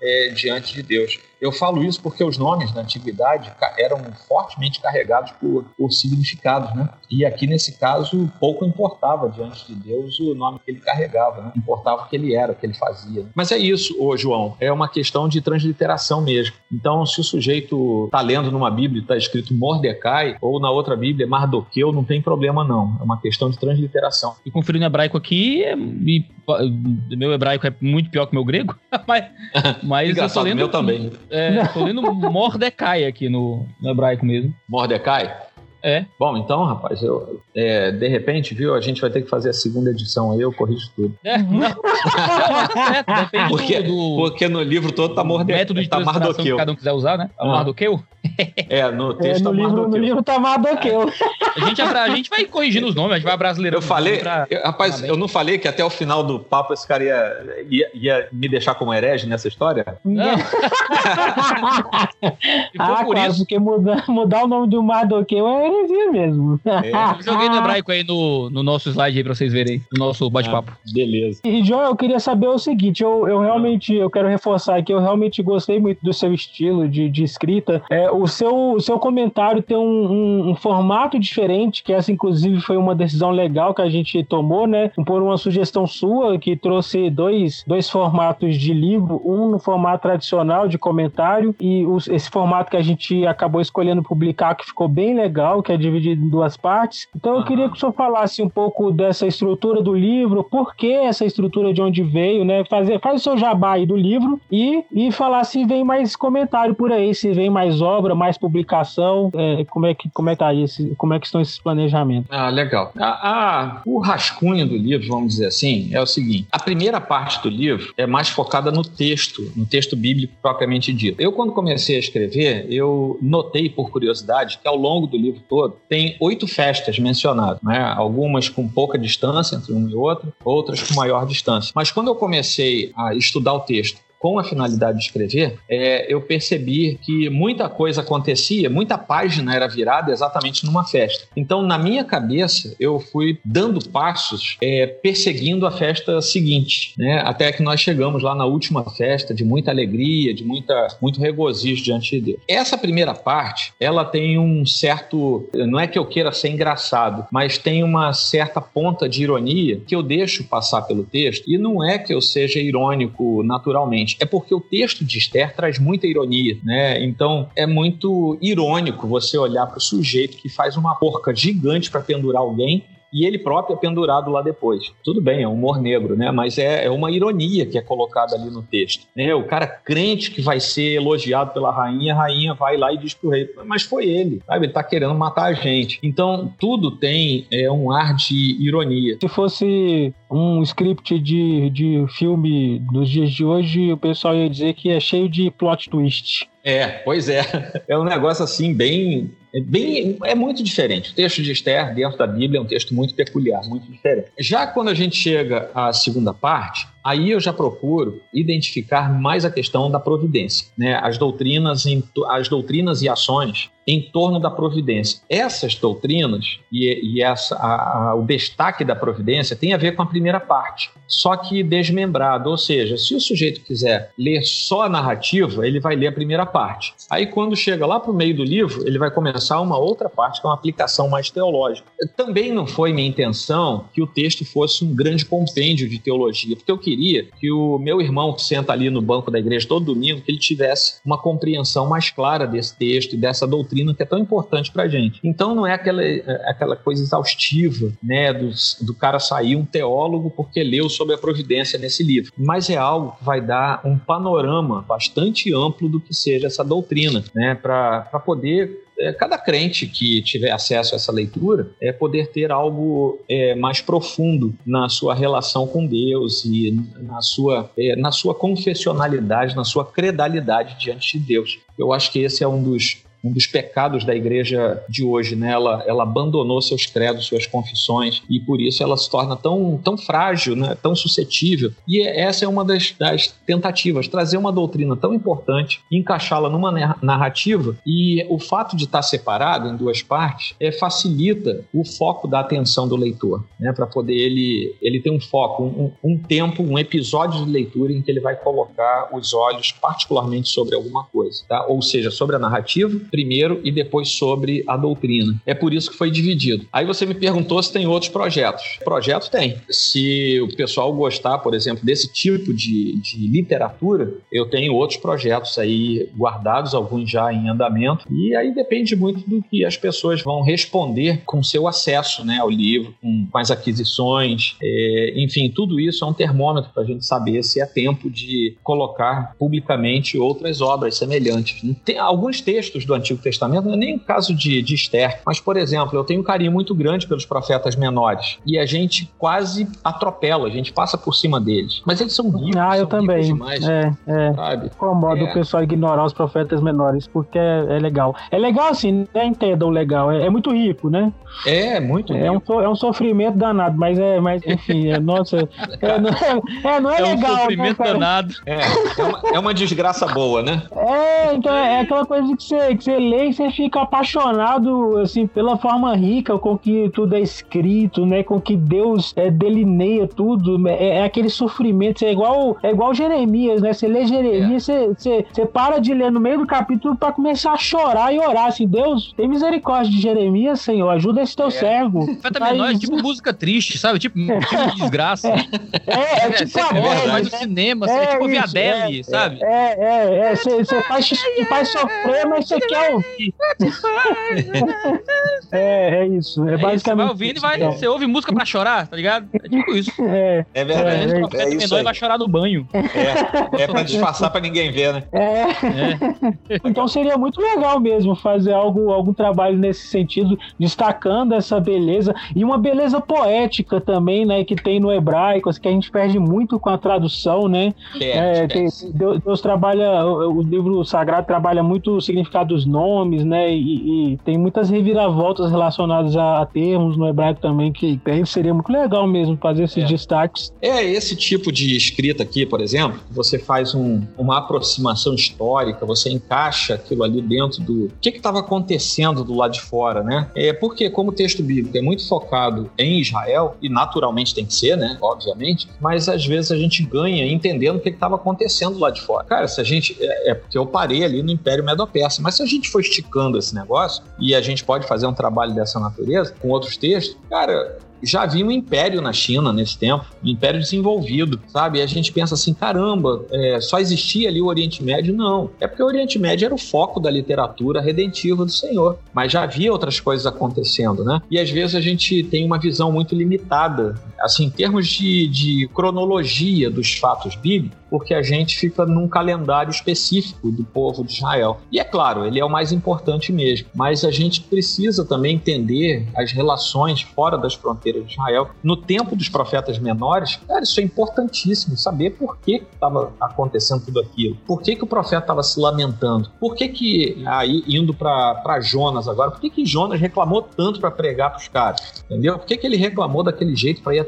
é, diante de Deus. Eu falo isso porque os nomes na antiguidade eram fortemente carregados por, por significados, né? E aqui nesse caso pouco importava diante de Deus o nome que ele carregava, né? Importava o que ele era, o que ele fazia. Mas é isso, ô João, é uma questão de transliteração mesmo. Então, se o sujeito está lendo numa Bíblia e está escrito Mordecai, ou na outra Bíblia Mardoqueu, não tem problema não. É uma questão de transliteração. E conferindo hebraico aqui, meu hebraico é muito pior que meu grego, mas, mas eu tô lendo, meu também. É, tô lendo Mordecai aqui no, no hebraico mesmo. Mordecai? É. Bom, então, rapaz, eu, é, de repente, viu, a gente vai ter que fazer a segunda edição aí, eu corrijo tudo. É, não. é, porque, do, porque no livro todo tá Mordecai. Método de tá Mardoqueu. que cada um quiser usar, né? Tá ah. Mardoqueu? É, no texto é, no, tá livro, no livro tá Mardoqueu. A gente, a gente vai corrigindo os nomes, a gente vai brasileirando. Eu falei, pra, eu, rapaz, eu não falei que até o final do papo esse cara ia, ia, ia me deixar como herege nessa história? Não. ah, por claro, isso. porque mudar, mudar o nome do Mardoqueu é heresia mesmo. É. Joguei no hebraico aí no, no nosso slide aí pra vocês verem, no nosso bate-papo. Ah, beleza. E, João, eu queria saber o seguinte, eu, eu realmente, eu quero reforçar que eu realmente gostei muito do seu estilo de, de escrita. É, o seu, o seu comentário tem um, um, um, formato diferente, que essa, inclusive, foi uma decisão legal que a gente tomou, né? Por uma sugestão sua, que trouxe dois, dois formatos de livro, um no formato tradicional de comentário e os, esse formato que a gente acabou escolhendo publicar, que ficou bem legal, que é dividido em duas partes. Então, eu queria que o senhor falasse um pouco dessa estrutura do livro, por que essa estrutura de onde veio, né? Fazer, faz o seu jabá aí do livro e, e falar se vem mais comentário por aí, se vem mais obra, mais publicação, é, como é que como é que tá esse, como é que estão esses planejamentos? Ah, legal. A, a, o rascunho do livro, vamos dizer assim, é o seguinte: a primeira parte do livro é mais focada no texto, no texto bíblico propriamente dito. Eu quando comecei a escrever, eu notei por curiosidade que ao longo do livro todo tem oito festas mencionadas, né? Algumas com pouca distância entre uma e outra, outras com maior distância. Mas quando eu comecei a estudar o texto com a finalidade de escrever, é, eu percebi que muita coisa acontecia, muita página era virada exatamente numa festa. Então, na minha cabeça, eu fui dando passos é, perseguindo a festa seguinte, né? até que nós chegamos lá na última festa de muita alegria, de muita, muito regozijo diante de Deus. Essa primeira parte, ela tem um certo, não é que eu queira ser engraçado, mas tem uma certa ponta de ironia que eu deixo passar pelo texto e não é que eu seja irônico naturalmente é porque o texto de Esther traz muita ironia, né? Então é muito irônico você olhar para o sujeito que faz uma porca gigante para pendurar alguém e ele próprio é pendurado lá depois. Tudo bem, é humor negro, né? Mas é, é uma ironia que é colocada ali no texto. Né? O cara crente que vai ser elogiado pela rainha, a rainha vai lá e diz pro rei, mas foi ele, sabe? Ele tá querendo matar a gente. Então, tudo tem é, um ar de ironia. Se fosse um script de, de filme dos dias de hoje, o pessoal ia dizer que é cheio de plot twist. É, pois é. É um negócio assim bem é, bem, é muito diferente. O texto de Esther, dentro da Bíblia, é um texto muito peculiar, muito diferente. Já quando a gente chega à segunda parte, aí eu já procuro identificar mais a questão da providência, né? as, doutrinas em, as doutrinas e ações em torno da providência. Essas doutrinas e, e essa, a, a, o destaque da providência tem a ver com a primeira parte, só que desmembrado, ou seja, se o sujeito quiser ler só a narrativa, ele vai ler a primeira parte. Aí quando chega lá para o meio do livro, ele vai começar uma outra parte, que é uma aplicação mais teológica. Também não foi minha intenção que o texto fosse um grande compêndio de teologia, porque eu queria que o meu irmão que senta ali no banco da igreja todo domingo, que ele tivesse uma compreensão mais clara desse texto e dessa doutrina que é tão importante para gente. Então não é aquela, é aquela coisa exaustiva, né, do, do cara sair um teólogo porque leu sobre a providência nesse livro, mas é algo que vai dar um panorama bastante amplo do que seja essa doutrina, né, para poder é, cada crente que tiver acesso a essa leitura é poder ter algo é, mais profundo na sua relação com Deus e na sua, é, na sua confessionalidade, na sua credalidade diante de Deus. Eu acho que esse é um dos um dos pecados da igreja de hoje, né? Ela, ela abandonou seus credos, suas confissões e por isso ela se torna tão, tão frágil, né? Tão suscetível. E essa é uma das, das tentativas, trazer uma doutrina tão importante, encaixá-la numa narrativa e o fato de estar separado em duas partes é, facilita o foco da atenção do leitor, né? Para poder ele, ele ter um foco, um, um tempo, um episódio de leitura em que ele vai colocar os olhos particularmente sobre alguma coisa, tá? Ou seja, sobre a narrativa primeiro e depois sobre a doutrina. É por isso que foi dividido. Aí você me perguntou se tem outros projetos. Projeto tem. Se o pessoal gostar, por exemplo, desse tipo de, de literatura, eu tenho outros projetos aí guardados, alguns já em andamento, e aí depende muito do que as pessoas vão responder com seu acesso né, ao livro, com, as aquisições, é, enfim, tudo isso é um termômetro para a gente saber se é tempo de colocar publicamente outras obras semelhantes. Tem alguns textos do Antigo Testamento, não é nem o caso de, de Esther, mas, por exemplo, eu tenho um carinho muito grande pelos profetas menores e a gente quase atropela, a gente passa por cima deles. Mas eles são ricos. Ah, eu também. Demais, é, é. Sabe? Incomoda é. o pessoal ignorar os profetas menores, porque é, é legal. É legal assim, né? Entendam legal. É, é, muito rico, né? É, muito é rico. Um, é um sofrimento danado, mas é, mas enfim, é, nossa. É, não é, é, não é, é legal. É um sofrimento né, danado. É, é uma, é uma desgraça boa, né? É, então é aquela coisa que você, que você lê e você fica apaixonado, assim, pela forma rica com que tudo é escrito, né? Com que Deus é, delineia tudo. É, é aquele sofrimento. É igual, é igual Jeremias, né? Você lê Jeremias, é. você, você, você para de ler no meio do capítulo para começar a chorar e orar, assim, Deus, tem misericórdia de Jeremias, Senhor, ajuda esse teu é. servo. Mas, menor, é tipo música triste, sabe? Tipo de desgraça. É, é, é tipo a Vai no cinema, é, é tipo ouvir Adele, sabe? É, é, é. Você faz, faz sofrer, mas você quer ouvir. é, é isso. É, basicamente. Você vai ouvindo e vai. Você ouve música pra chorar, tá ligado? É tipo isso. É, é verdade. É, é, isso. Menor vai chorar no banho. É, é pra disfarçar pra ninguém ver, né? É. Então seria muito legal mesmo fazer algo, algum trabalho nesse sentido, destacando essa beleza e uma beleza poética também, né? Que tem no hebraico, que a gente perde muito com a tradução, né? É, tem, Deus, Deus, trabalha, o, livro sagrado trabalha muito o significado dos nomes, né? E, e tem muitas reviravoltas relacionadas a, a, termos no hebraico também, que seria muito legal mesmo fazer esses é. destaques. É, esse tipo de escrita aqui, por exemplo, você faz um, uma aproximação histórica, você encaixa aquilo ali dentro do o que estava acontecendo do lado de fora, né? É porque, como o texto bíblico é muito focado em Israel, e naturalmente tem que ser, né? Obviamente, mas às vezes a gente ganha entendendo o que estava acontecendo lá de fora. Cara, se a gente. É, é, porque eu parei ali no Império Medo-Persa, mas se a gente for esticando esse negócio, e a gente pode fazer um trabalho dessa natureza com outros textos, cara, já havia um império na China nesse tempo, um império desenvolvido, sabe? E a gente pensa assim, caramba, é, só existia ali o Oriente Médio? Não. É porque o Oriente Médio era o foco da literatura redentiva do Senhor. Mas já havia outras coisas acontecendo, né? E às vezes a gente tem uma visão muito limitada, assim, em termos de, de cronologia dos fatos bíblicos, porque a gente fica num calendário específico do povo de Israel. E é claro, ele é o mais importante mesmo, mas a gente precisa também entender as relações fora das fronteiras de Israel. No tempo dos profetas menores, cara, isso é importantíssimo, saber por que estava acontecendo tudo aquilo. Por que, que o profeta estava se lamentando? Por que que, aí, indo para Jonas agora, por que que Jonas reclamou tanto para pregar para os caras? Entendeu? Por que que ele reclamou daquele jeito para ir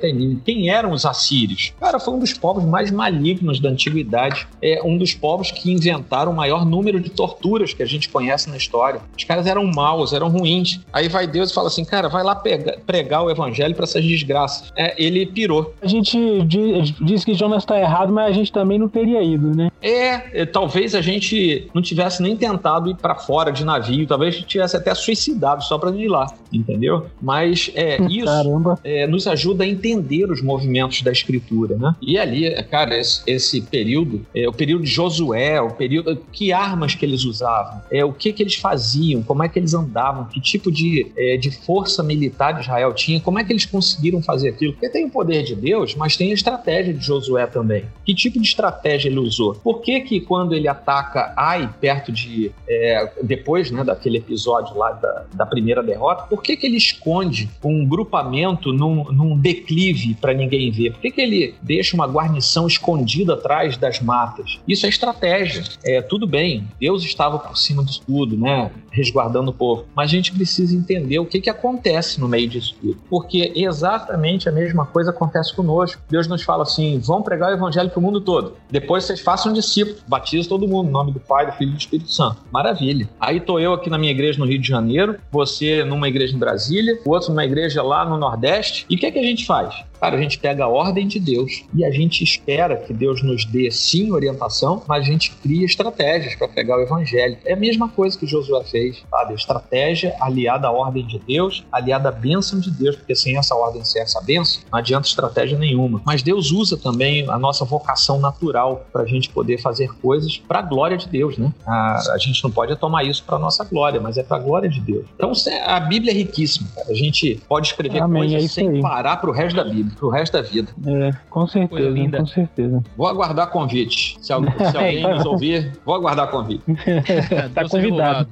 Quem eram os assírios? Cara, foi um dos povos mais malignos da antiguidade, é um dos povos que inventaram o maior número de torturas que a gente conhece na história. Os caras eram maus, eram ruins. Aí vai Deus e fala assim, cara, vai lá pregar, pregar o evangelho para essas desgraças. É, ele pirou. A gente diz, diz que Jonas está errado, mas a gente também não teria ido, né? É, é talvez a gente não tivesse nem tentado ir para fora de navio, talvez tivesse até suicidado só para ir lá, entendeu? Mas é, isso é, nos ajuda a entender os movimentos da escritura, né? E ali, cara, esse, esse período, é, o período de Josué, o período que armas que eles usavam, é o que que eles faziam, como é que eles andavam, que tipo de, é, de força militar Israel tinha, como é que eles conseguiram fazer aquilo? Porque tem o poder de Deus, mas tem a estratégia de Josué também. Que tipo de estratégia ele usou? Por que que quando ele ataca Ai perto de é, depois, né, daquele episódio lá da, da primeira derrota, por que que ele esconde um grupamento num, num declive para ninguém ver? Por que que ele deixa uma guarnição escondida atrás das matas. Isso é estratégia. É, tudo bem, Deus estava por cima disso tudo, né? Resguardando o povo. Mas a gente precisa entender o que, que acontece no meio disso tudo. Porque exatamente a mesma coisa acontece conosco. Deus nos fala assim: vão pregar o evangelho para o mundo todo. Depois vocês façam discípulos, batizem todo mundo, em nome do Pai, do Filho e do Espírito Santo. Maravilha. Aí tô eu aqui na minha igreja no Rio de Janeiro, você numa igreja em Brasília, o outro numa igreja lá no Nordeste. E o que, que a gente faz? verdade. Cara, a gente pega a ordem de Deus e a gente espera que Deus nos dê sim orientação, mas a gente cria estratégias para pegar o evangelho. É a mesma coisa que Josué fez, sabe? Estratégia aliada à ordem de Deus, aliada à bênção de Deus, porque sem essa ordem, sem essa bênção, não adianta estratégia nenhuma. Mas Deus usa também a nossa vocação natural para a gente poder fazer coisas para a glória de Deus, né? A, a gente não pode tomar isso para nossa glória, mas é para a glória de Deus. Então a Bíblia é riquíssima, cara. A gente pode escrever Amém, coisas é sem aí. parar para o resto da Bíblia pro resto da vida. É, com certeza, com certeza. Vou aguardar convite. Se, alguém, se alguém nos ouvir, vou aguardar convite. tá convidado.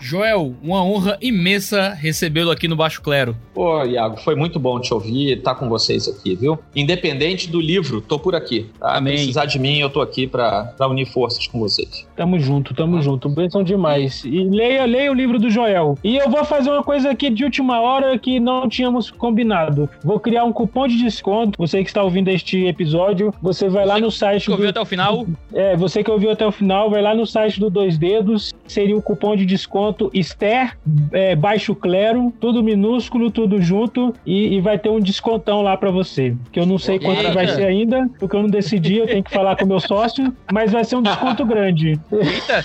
Joel, uma honra imensa recebê-lo aqui no Baixo Clero. Pô, Iago, foi muito bom te ouvir e estar tá com vocês aqui, viu? Independente do livro, tô por aqui. Tá? Amém. Precisar de mim, eu tô aqui para unir forças com vocês. Tamo junto, tamo ah. junto. Bênção demais. E leia, leia o livro do Joel. E eu vou fazer uma coisa aqui de última hora que não tínhamos combinado. Vou criar um cupom de desconto. Você que está ouvindo este episódio, você vai lá no site. Que ouviu do- até o final? É, você que ouviu até o final, vai lá no site do Dois Dedos, seria o cupom de desconto Ester é, Baixo Clero, tudo minúsculo, tudo junto, e, e vai ter um descontão lá pra você. Que eu não sei quanto Eita. vai ser ainda, porque eu não decidi, eu tenho que falar com o meu sócio, mas vai ser um desconto grande. Eita,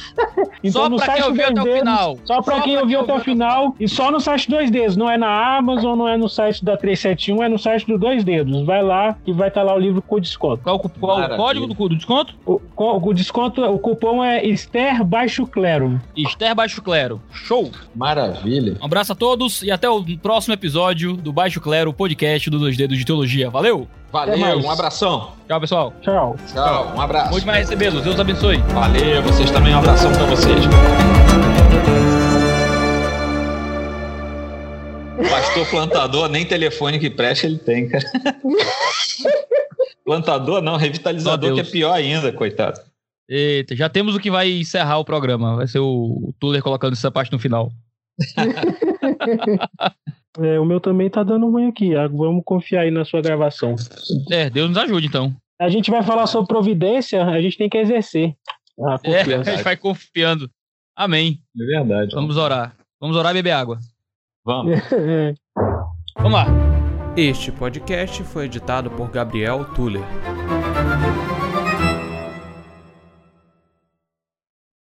Então, só no pra quem site ouviu até o final. Só pra quem ouviu até o final, e só no site Dois Dedos, não é na Amazon, não é no site da 371, é no site do Dois Dedos. Vai lá e vai estar lá o livro com desconto. Qual, qual o código do, cu- do desconto? O, o desconto, o cupom é Ester Baixo Clero. Esther Baixo Clero. Show! Maravilha. Um abraço a todos e até o próximo episódio do Baixo Clero, o podcast do Dois Dedos de Teologia. Valeu! Valeu, um abração. Tchau, pessoal. Tchau. Tchau, um abraço. Muito mais recebê-los. Deus abençoe. Valeu, vocês também, um abração pra vocês. Pastor plantador, nem telefone que preste ele tem, cara. plantador não, revitalizador que é pior ainda, coitado. Eita, já temos o que vai encerrar o programa. Vai ser o, o Tuller colocando essa parte no final. É, o meu também tá dando ruim aqui. ah, Vamos confiar aí na sua gravação. É, Deus nos ajude então. A gente vai falar sobre providência, a gente tem que exercer. Ah, É, a gente vai confiando. Amém. É verdade. Vamos orar. Vamos orar e beber água. Vamos. É. Vamos lá. Este podcast foi editado por Gabriel Tuller.